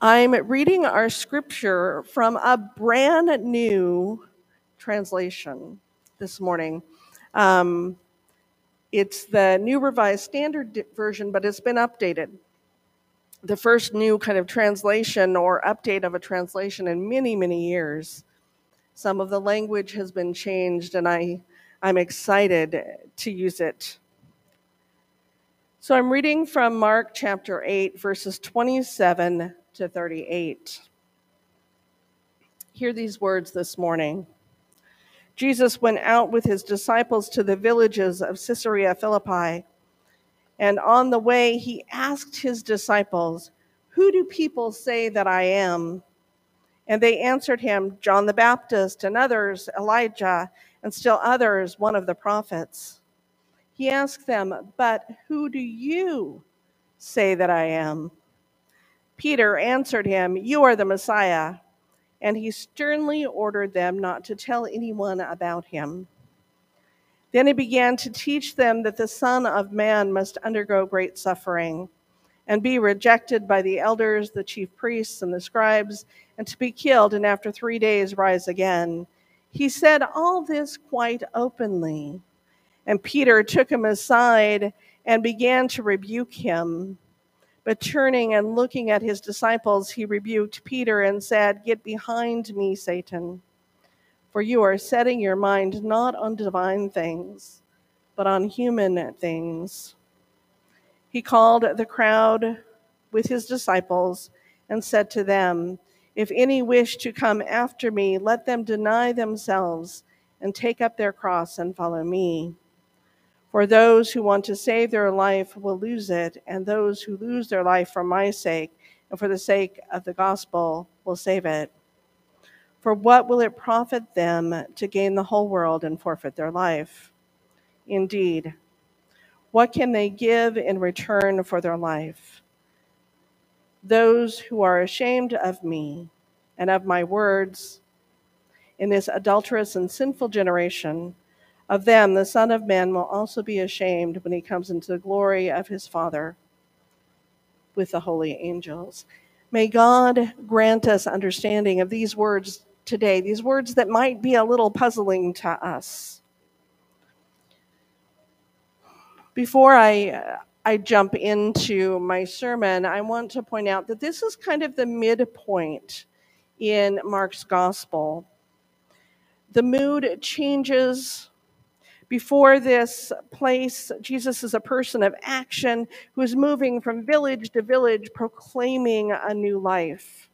I'm reading our scripture from a brand new translation this morning. Um, it's the New Revised Standard Version, but it's been updated. The first new kind of translation or update of a translation in many, many years. Some of the language has been changed, and I, I'm excited to use it. So I'm reading from Mark chapter 8, verses 27 to 38. Hear these words this morning. Jesus went out with his disciples to the villages of Caesarea Philippi. And on the way, he asked his disciples, Who do people say that I am? And they answered him, John the Baptist, and others, Elijah, and still others, one of the prophets. He asked them, But who do you say that I am? Peter answered him, You are the Messiah. And he sternly ordered them not to tell anyone about him. Then he began to teach them that the Son of Man must undergo great suffering and be rejected by the elders, the chief priests, and the scribes, and to be killed, and after three days rise again. He said all this quite openly. And Peter took him aside and began to rebuke him. But turning and looking at his disciples, he rebuked Peter and said, Get behind me, Satan, for you are setting your mind not on divine things, but on human things. He called the crowd with his disciples and said to them, If any wish to come after me, let them deny themselves and take up their cross and follow me. For those who want to save their life will lose it, and those who lose their life for my sake and for the sake of the gospel will save it. For what will it profit them to gain the whole world and forfeit their life? Indeed, what can they give in return for their life? Those who are ashamed of me and of my words in this adulterous and sinful generation, of them, the Son of Man will also be ashamed when he comes into the glory of his Father with the holy angels. May God grant us understanding of these words today, these words that might be a little puzzling to us. Before I, I jump into my sermon, I want to point out that this is kind of the midpoint in Mark's gospel. The mood changes before this place, Jesus is a person of action who is moving from village to village, proclaiming a new life,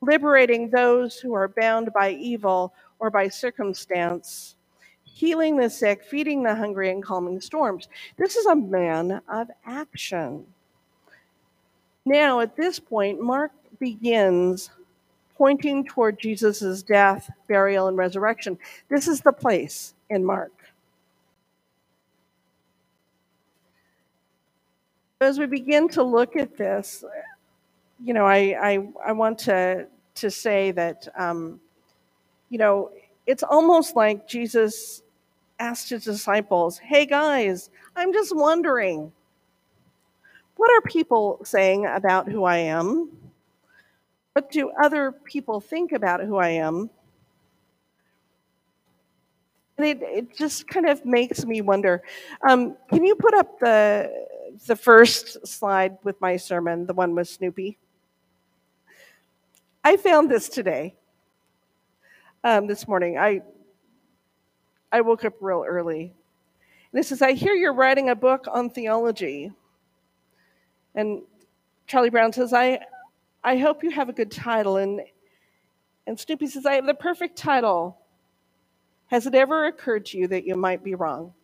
liberating those who are bound by evil or by circumstance, healing the sick, feeding the hungry, and calming storms. This is a man of action. Now, at this point, Mark begins pointing toward Jesus' death, burial, and resurrection. This is the place in Mark. As we begin to look at this, you know, I, I, I want to, to say that, um, you know, it's almost like Jesus asked his disciples, Hey guys, I'm just wondering, what are people saying about who I am? What do other people think about who I am? And it, it just kind of makes me wonder. Um, can you put up the the first slide with my sermon, the one with Snoopy. I found this today, um, this morning. I I woke up real early. And it says, I hear you're writing a book on theology. And Charlie Brown says, I I hope you have a good title. And and Snoopy says, I have the perfect title. Has it ever occurred to you that you might be wrong?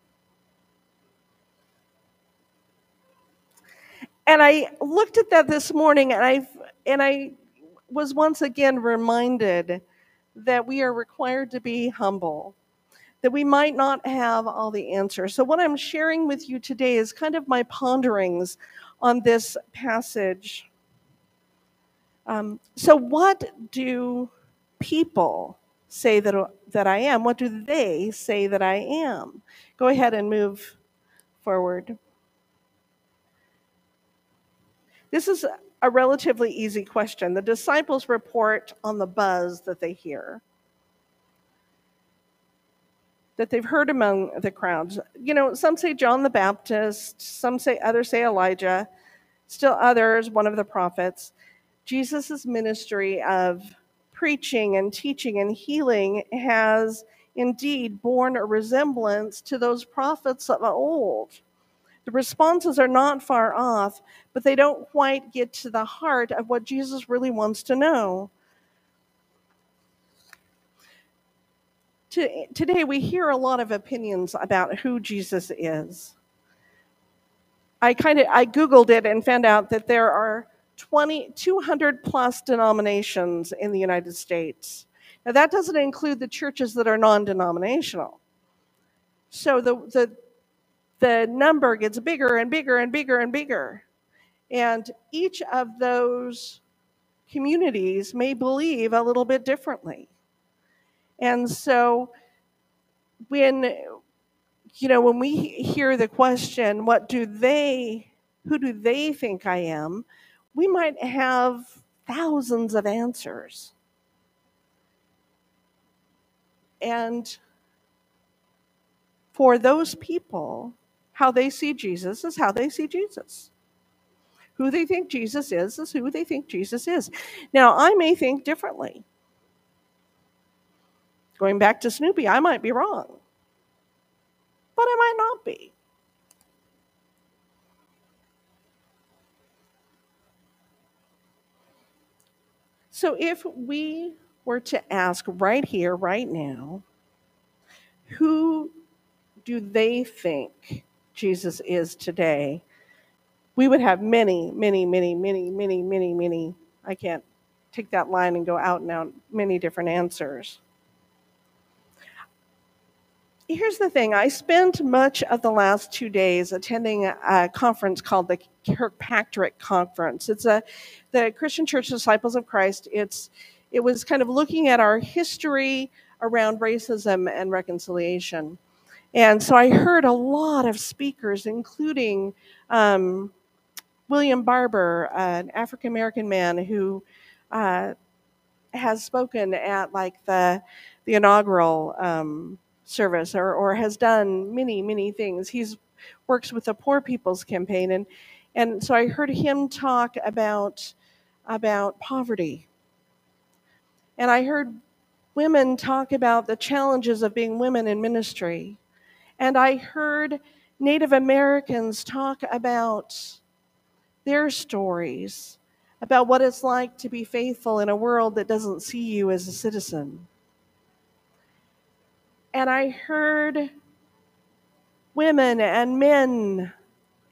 And I looked at that this morning and I and I was once again reminded that we are required to be humble that we might not have all the answers. So what I'm sharing with you today is kind of my ponderings on this passage. Um, so what do people say that that I am? What do they say that I am? Go ahead and move forward. This is a relatively easy question. The disciples report on the buzz that they hear, that they've heard among the crowds. You know, some say John the Baptist, some say others say Elijah, still others, one of the prophets. Jesus' ministry of preaching and teaching and healing has indeed borne a resemblance to those prophets of old. The responses are not far off, but they don't quite get to the heart of what Jesus really wants to know. Today, we hear a lot of opinions about who Jesus is. I kind of I googled it and found out that there are 20 200 plus denominations in the United States. Now that doesn't include the churches that are non-denominational. So the the the number gets bigger and bigger and bigger and bigger. And each of those communities may believe a little bit differently. And so when you know when we hear the question what do they who do they think I am we might have thousands of answers. And for those people, how they see Jesus is how they see Jesus. Who they think Jesus is is who they think Jesus is. Now, I may think differently. Going back to Snoopy, I might be wrong, but I might not be. So, if we were to ask right here, right now, who do they think Jesus is today, we would have many, many, many, many, many, many, many, I can't take that line and go out and out, many different answers. Here's the thing I spent much of the last two days attending a conference called the Kirkpatrick Conference. It's a the Christian Church Disciples of Christ. It's it was kind of looking at our history around racism and reconciliation. And so I heard a lot of speakers, including um, William Barber, an African American man who uh, has spoken at like the the inaugural um, service or, or has done many many things. He's works with the Poor People's Campaign, and and so I heard him talk about about poverty, and I heard women talk about the challenges of being women in ministry. And I heard Native Americans talk about their stories, about what it's like to be faithful in a world that doesn't see you as a citizen. And I heard women and men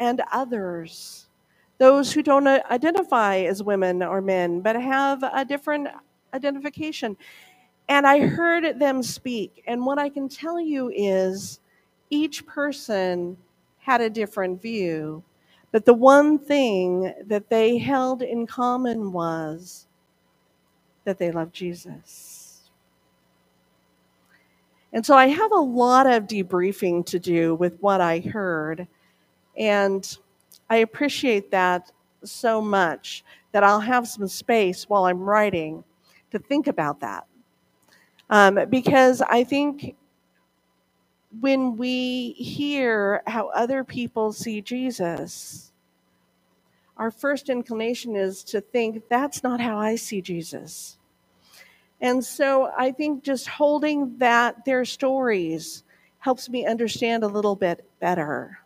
and others, those who don't identify as women or men, but have a different identification. And I heard them speak. And what I can tell you is each person had a different view, but the one thing that they held in common was that they loved Jesus. And so I have a lot of debriefing to do with what I heard. And I appreciate that so much that I'll have some space while I'm writing to think about that. Um, because I think when we hear how other people see Jesus, our first inclination is to think, that's not how I see Jesus. And so I think just holding that, their stories, helps me understand a little bit better.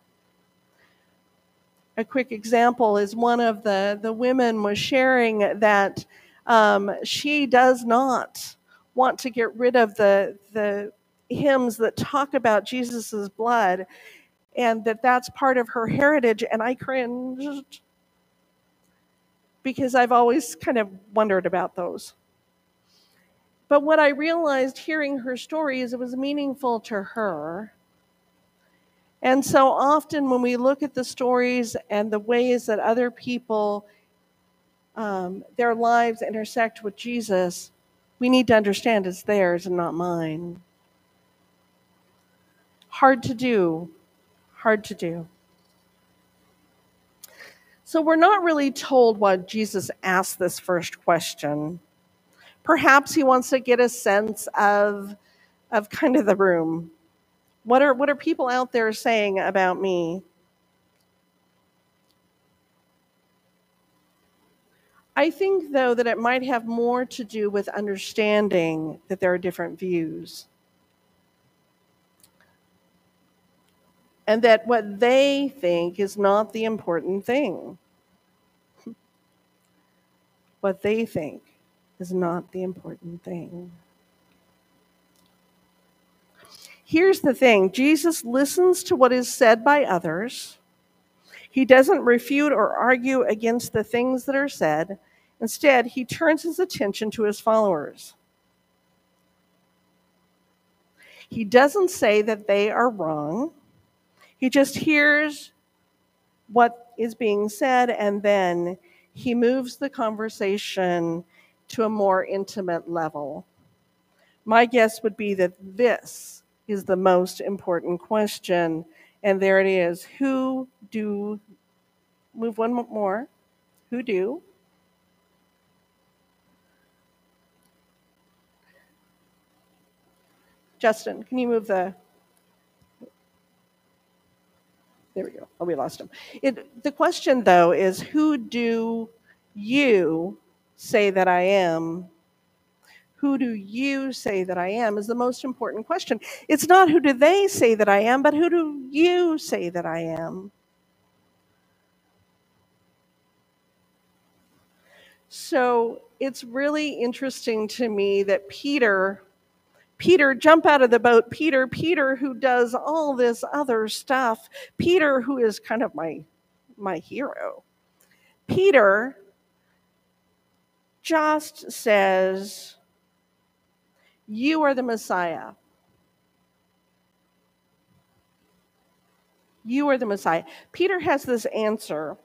A quick example is one of the, the women was sharing that um, she does not want to get rid of the, the hymns that talk about Jesus's blood and that that's part of her heritage. And I cringed because I've always kind of wondered about those. But what I realized hearing her story is it was meaningful to her. And so often when we look at the stories and the ways that other people, um, their lives intersect with Jesus, we need to understand it's theirs and not mine. Hard to do. Hard to do. So we're not really told why Jesus asked this first question. Perhaps he wants to get a sense of, of kind of the room. What are, what are people out there saying about me? I think, though, that it might have more to do with understanding that there are different views. And that what they think is not the important thing. What they think is not the important thing. Here's the thing Jesus listens to what is said by others he doesn't refute or argue against the things that are said. Instead, he turns his attention to his followers. He doesn't say that they are wrong. He just hears what is being said and then he moves the conversation to a more intimate level. My guess would be that this is the most important question and there it is. Who do, move one more. Who do? Justin, can you move the, there we go. Oh, we lost him. It, the question, though, is who do you say that I am who do you say that I am is the most important question. It's not who do they say that I am, but who do you say that I am? So it's really interesting to me that Peter, Peter, jump out of the boat. Peter, Peter, who does all this other stuff. Peter, who is kind of my, my hero. Peter just says, you are the Messiah. You are the Messiah. Peter has this answer.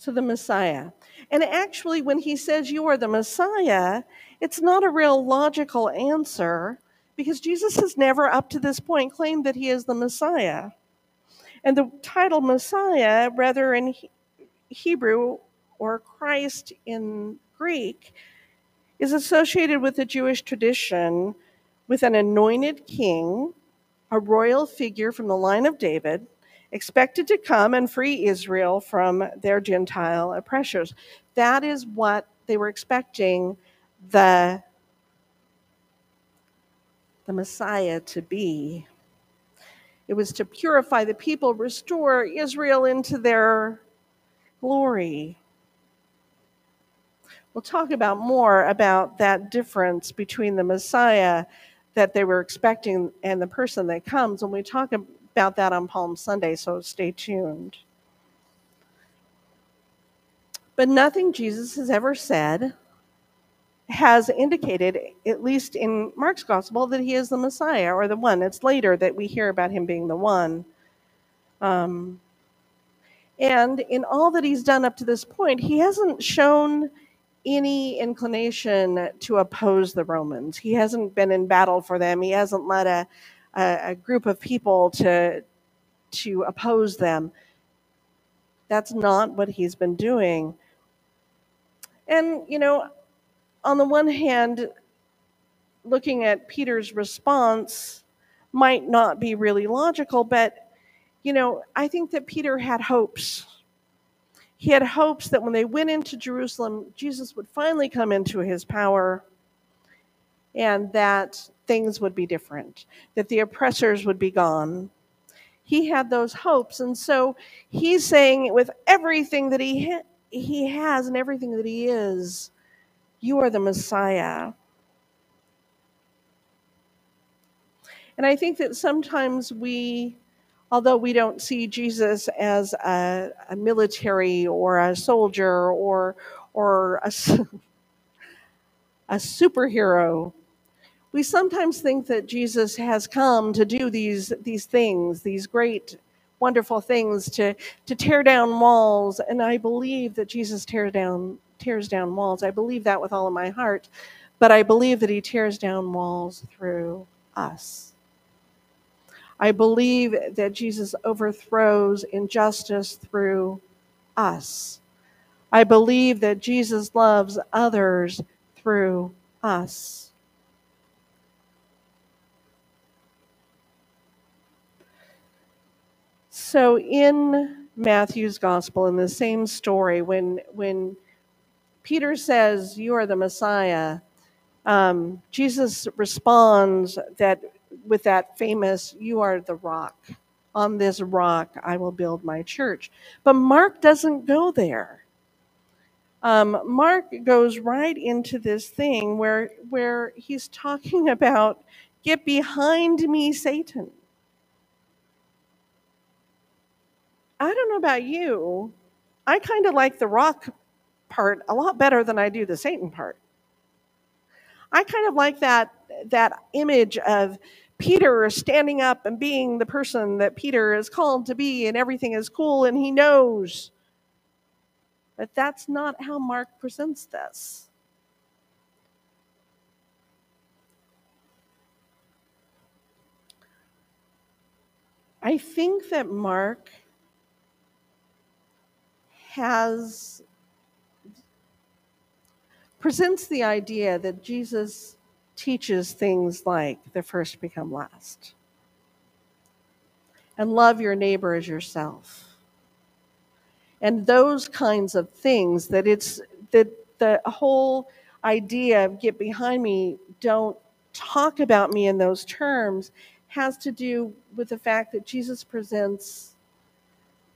So, the Messiah. And actually, when he says you are the Messiah, it's not a real logical answer because Jesus has never, up to this point, claimed that he is the Messiah. And the title Messiah, rather in Hebrew, or Christ in Greek is associated with the Jewish tradition with an anointed king, a royal figure from the line of David, expected to come and free Israel from their Gentile oppressors. That is what they were expecting the, the Messiah to be. It was to purify the people, restore Israel into their glory. We'll talk about more about that difference between the Messiah that they were expecting and the person that comes when we talk about that on Palm Sunday, so stay tuned. But nothing Jesus has ever said has indicated, at least in Mark's gospel, that he is the Messiah or the one. It's later that we hear about him being the one. Um, and in all that he's done up to this point, he hasn't shown any inclination to oppose the Romans. He hasn't been in battle for them. He hasn't led a, a, a group of people to, to oppose them. That's not what he's been doing. And, you know, on the one hand, looking at Peter's response might not be really logical, but, you know, I think that Peter had hopes he had hopes that when they went into Jerusalem, Jesus would finally come into his power and that things would be different, that the oppressors would be gone. He had those hopes. And so he's saying, with everything that he, ha- he has and everything that he is, you are the Messiah. And I think that sometimes we although we don't see Jesus as a, a military or a soldier or, or a, a superhero, we sometimes think that Jesus has come to do these, these things, these great, wonderful things, to, to tear down walls. And I believe that Jesus tears down, tears down walls. I believe that with all of my heart. But I believe that he tears down walls through us. I believe that Jesus overthrows injustice through us. I believe that Jesus loves others through us. So in Matthew's gospel, in the same story, when when Peter says, You are the Messiah, um, Jesus responds that with that famous, You are the rock. On this rock I will build my church. But Mark doesn't go there. Um, Mark goes right into this thing where where he's talking about get behind me, Satan. I don't know about you. I kind of like the rock part a lot better than I do the Satan part. I kind of like that that image of Peter standing up and being the person that Peter is called to be and everything is cool and he knows. But that's not how Mark presents this. I think that Mark has presents the idea that Jesus teaches things like the first become last and love your neighbor as yourself. And those kinds of things that it's that the whole idea of get behind me don't talk about me in those terms has to do with the fact that Jesus presents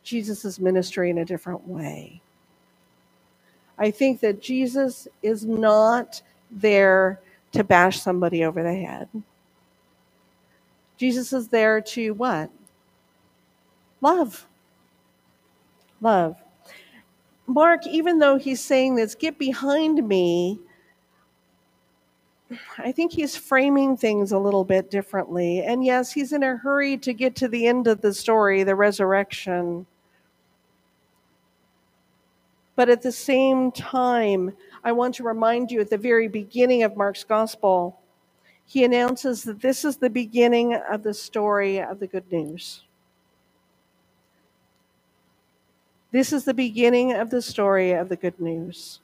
Jesus' ministry in a different way. I think that Jesus is not there to bash somebody over the head. Jesus is there to what? Love. Love. Mark, even though he's saying this, get behind me, I think he's framing things a little bit differently. And yes, he's in a hurry to get to the end of the story, the resurrection. But at the same time, I want to remind you at the very beginning of Mark's gospel, he announces that this is the beginning of the story of the good news. This is the beginning of the story of the good news.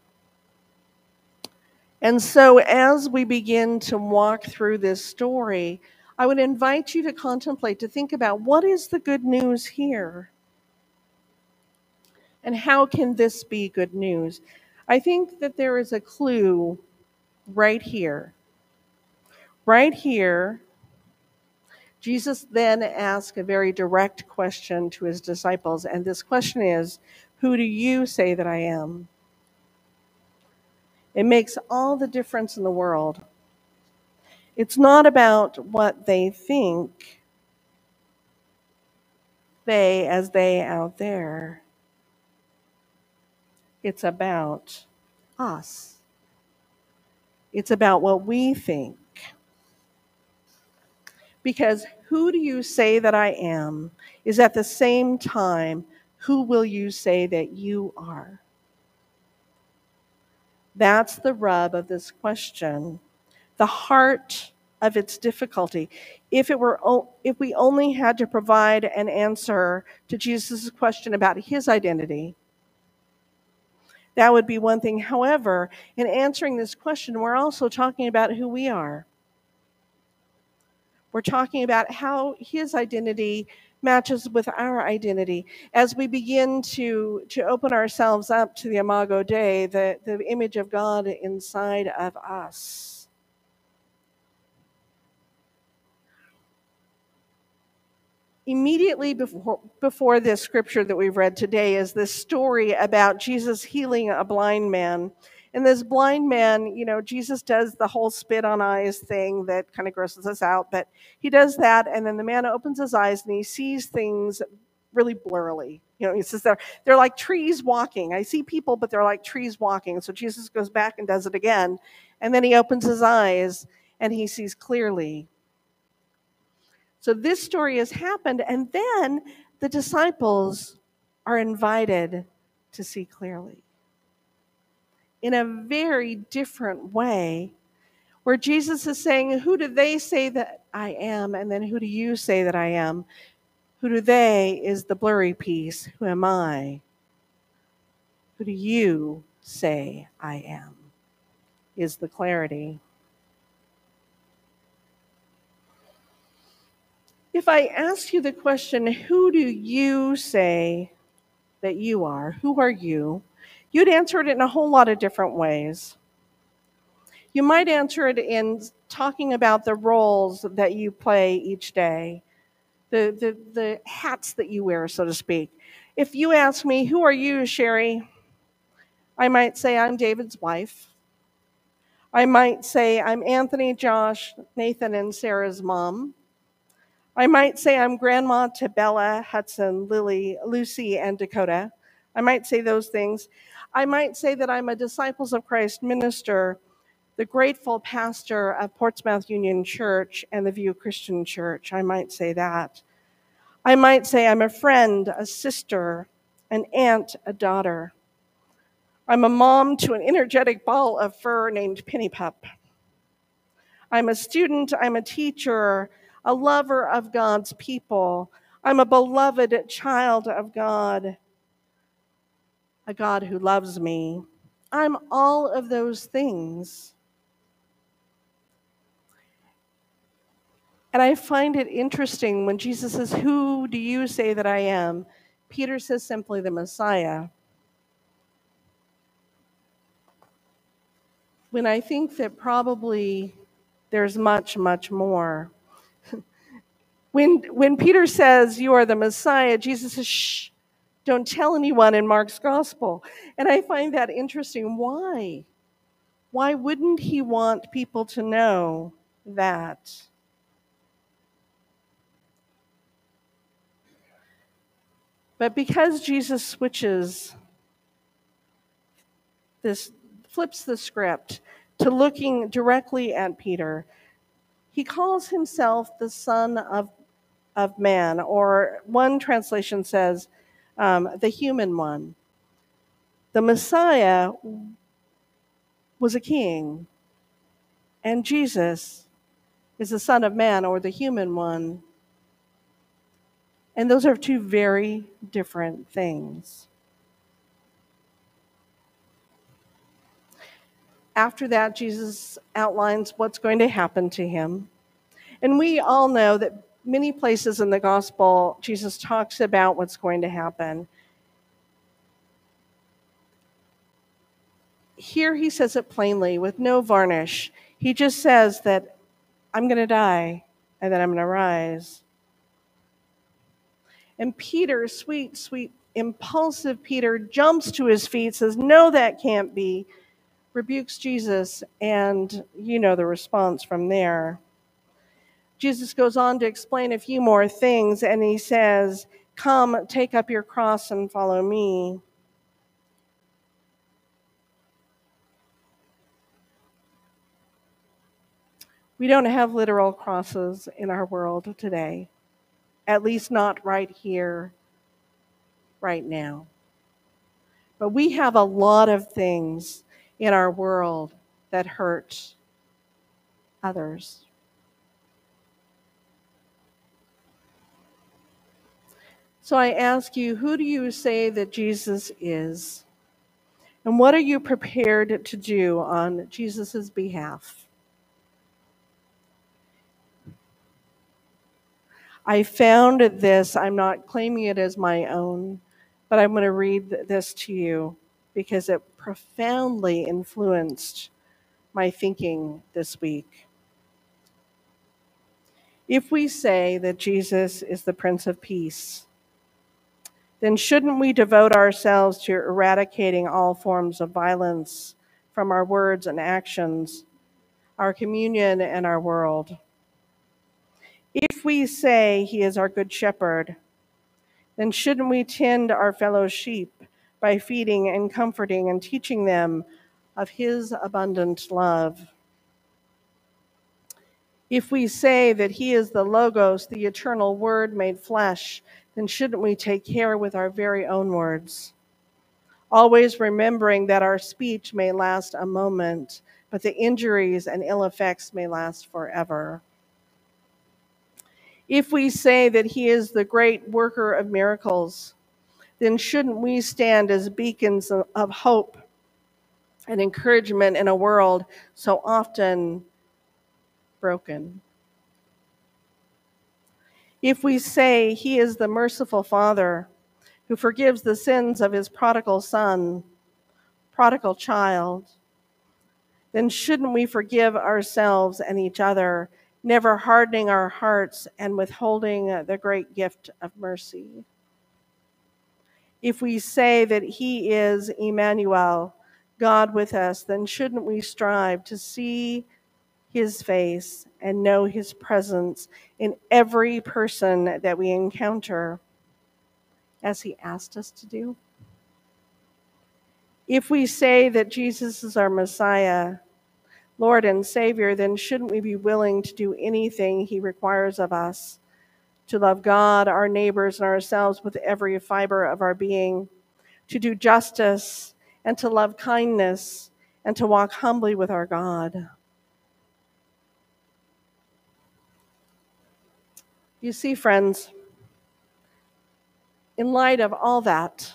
And so, as we begin to walk through this story, I would invite you to contemplate, to think about what is the good news here? And how can this be good news? I think that there is a clue right here. Right here, Jesus then asks a very direct question to his disciples, and this question is Who do you say that I am? It makes all the difference in the world. It's not about what they think, they as they out there. It's about us. It's about what we think. Because who do you say that I am is at the same time, who will you say that you are? That's the rub of this question, the heart of its difficulty. If it were if we only had to provide an answer to Jesus' question about his identity, that would be one thing. However, in answering this question, we're also talking about who we are. We're talking about how his identity matches with our identity. As we begin to, to open ourselves up to the Imago Dei, the, the image of God inside of us. Immediately before, before this scripture that we've read today is this story about Jesus healing a blind man. And this blind man, you know, Jesus does the whole spit on eyes thing that kind of grosses us out, but he does that, and then the man opens his eyes and he sees things really blurrily. You know, he says they're, they're like trees walking. I see people, but they're like trees walking. So Jesus goes back and does it again. And then he opens his eyes and he sees clearly. So this story has happened, and then the disciples are invited to see clearly. In a very different way, where Jesus is saying, Who do they say that I am? And then who do you say that I am? Who do they is the blurry piece. Who am I? Who do you say I am? Is the clarity. If I ask you the question, Who do you say that you are? Who are you? You'd answer it in a whole lot of different ways. You might answer it in talking about the roles that you play each day, the, the, the hats that you wear, so to speak. If you ask me, Who are you, Sherry? I might say, I'm David's wife. I might say, I'm Anthony, Josh, Nathan, and Sarah's mom. I might say, I'm grandma to Bella, Hudson, Lily, Lucy, and Dakota. I might say those things. I might say that I'm a Disciples of Christ minister the grateful pastor of Portsmouth Union Church and the View Christian Church. I might say that. I might say I'm a friend, a sister, an aunt, a daughter. I'm a mom to an energetic ball of fur named Penny Pup. I'm a student, I'm a teacher, a lover of God's people. I'm a beloved child of God, a God who loves me. I'm all of those things. And I find it interesting when Jesus says, Who do you say that I am? Peter says simply the Messiah. When I think that probably there's much, much more. When, when Peter says, You are the Messiah, Jesus says, Shh, don't tell anyone in Mark's gospel. And I find that interesting. Why? Why wouldn't he want people to know that? But because Jesus switches this, flips the script to looking directly at Peter, he calls himself the Son of, of Man, or one translation says, um, the human one. The Messiah was a king, and Jesus is the Son of Man, or the human one. And those are two very different things. After that, Jesus outlines what's going to happen to him. And we all know that many places in the gospel, Jesus talks about what's going to happen. Here he says it plainly with no varnish. He just says that I'm going to die and then I'm going to rise. And Peter, sweet, sweet, impulsive Peter, jumps to his feet, says, No, that can't be, rebukes Jesus, and you know the response from there. Jesus goes on to explain a few more things, and he says, Come, take up your cross and follow me. We don't have literal crosses in our world today at least not right here, right now. But we have a lot of things in our world that hurt others. So I ask you, who do you say that Jesus is? And what are you prepared to do on Jesus' behalf? I found this, I'm not claiming it as my own, but I'm going to read this to you because it profoundly influenced my thinking this week. If we say that Jesus is the Prince of Peace, then shouldn't we devote ourselves to eradicating all forms of violence from our words and actions, our communion, and our world? If we say he is our good shepherd, then shouldn't we tend our fellow sheep by feeding and comforting and teaching them of his abundant love? If we say that he is the Logos, the eternal Word made flesh, then shouldn't we take care with our very own words? always remembering that our speech may last a moment, but the injuries and ill effects may last forever. If we say that He is the great worker of miracles, then shouldn't we stand as beacons of hope and encouragement in a world so often broken? If we say He is the merciful Father who forgives the sins of His prodigal son, prodigal child, then shouldn't we forgive ourselves and each other, never hardening our hearts and withholding the great gift of mercy? If we say that He is Emmanuel, God with us, then shouldn't we strive to see His face and know His presence in every person that we encounter, as He asked us to do? If we say that Jesus is our Messiah, Lord and Savior, then shouldn't we be willing to do anything He requires of us? To love God, our neighbors, and ourselves with every fiber of our being, to do justice, and to love kindness, and to walk humbly with our God. You see, friends, in light of all that,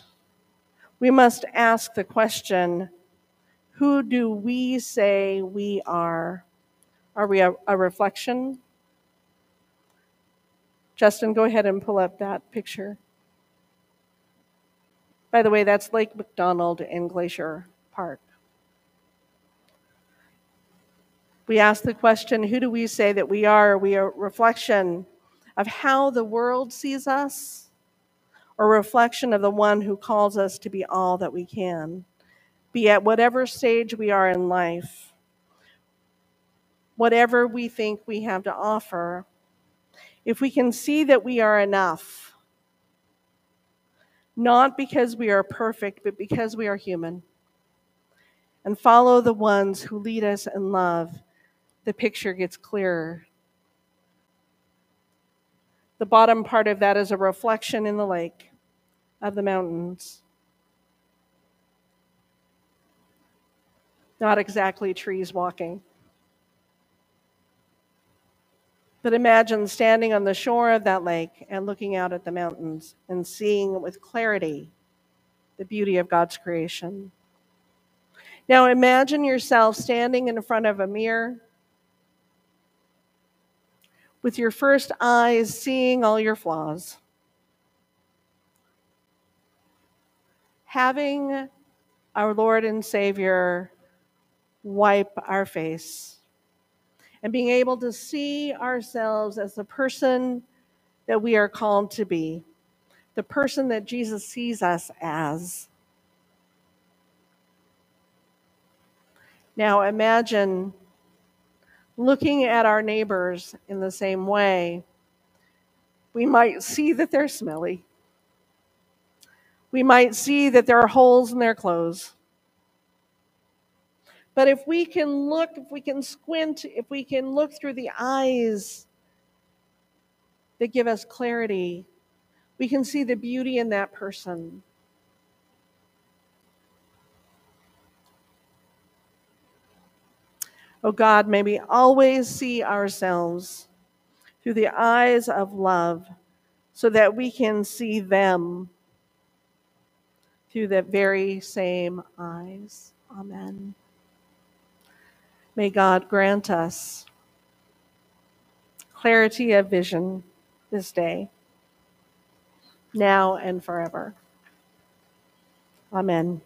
we must ask the question who do we say we are? Are we a, a, reflection? Justin, go ahead and pull up that picture. By the way, that's Lake McDonald in Glacier Park. We ask the question who do we say that we are? Are we a reflection of how the world sees us, or reflection of the one who calls us to be all that we can, be at whatever stage we are in life, whatever we think we have to offer, if we can see that we are enough, not because we are perfect, but because we are human, and follow the ones who lead us in love, the picture gets clearer the bottom part of that is a reflection in the lake of the mountains. Not exactly trees walking. But imagine standing on the shore of that lake and looking out at the mountains and seeing with clarity the beauty of God's creation. Now imagine yourself standing in front of a mirror with your first eyes seeing all your flaws. Having our Lord and Savior wipe our face and being able to see ourselves as the person that we are called to be, the person that Jesus sees us as. Now imagine looking at our neighbors in the same way, we might see that they're smelly. We might see that there are holes in their clothes. But if we can look, if we can squint, if we can look through the eyes that give us clarity, we can see the beauty in that person. Oh God, may we always see ourselves through the eyes of love so that we can see them through the very same eyes. Amen. May God grant us clarity of vision this day, now and forever. Amen.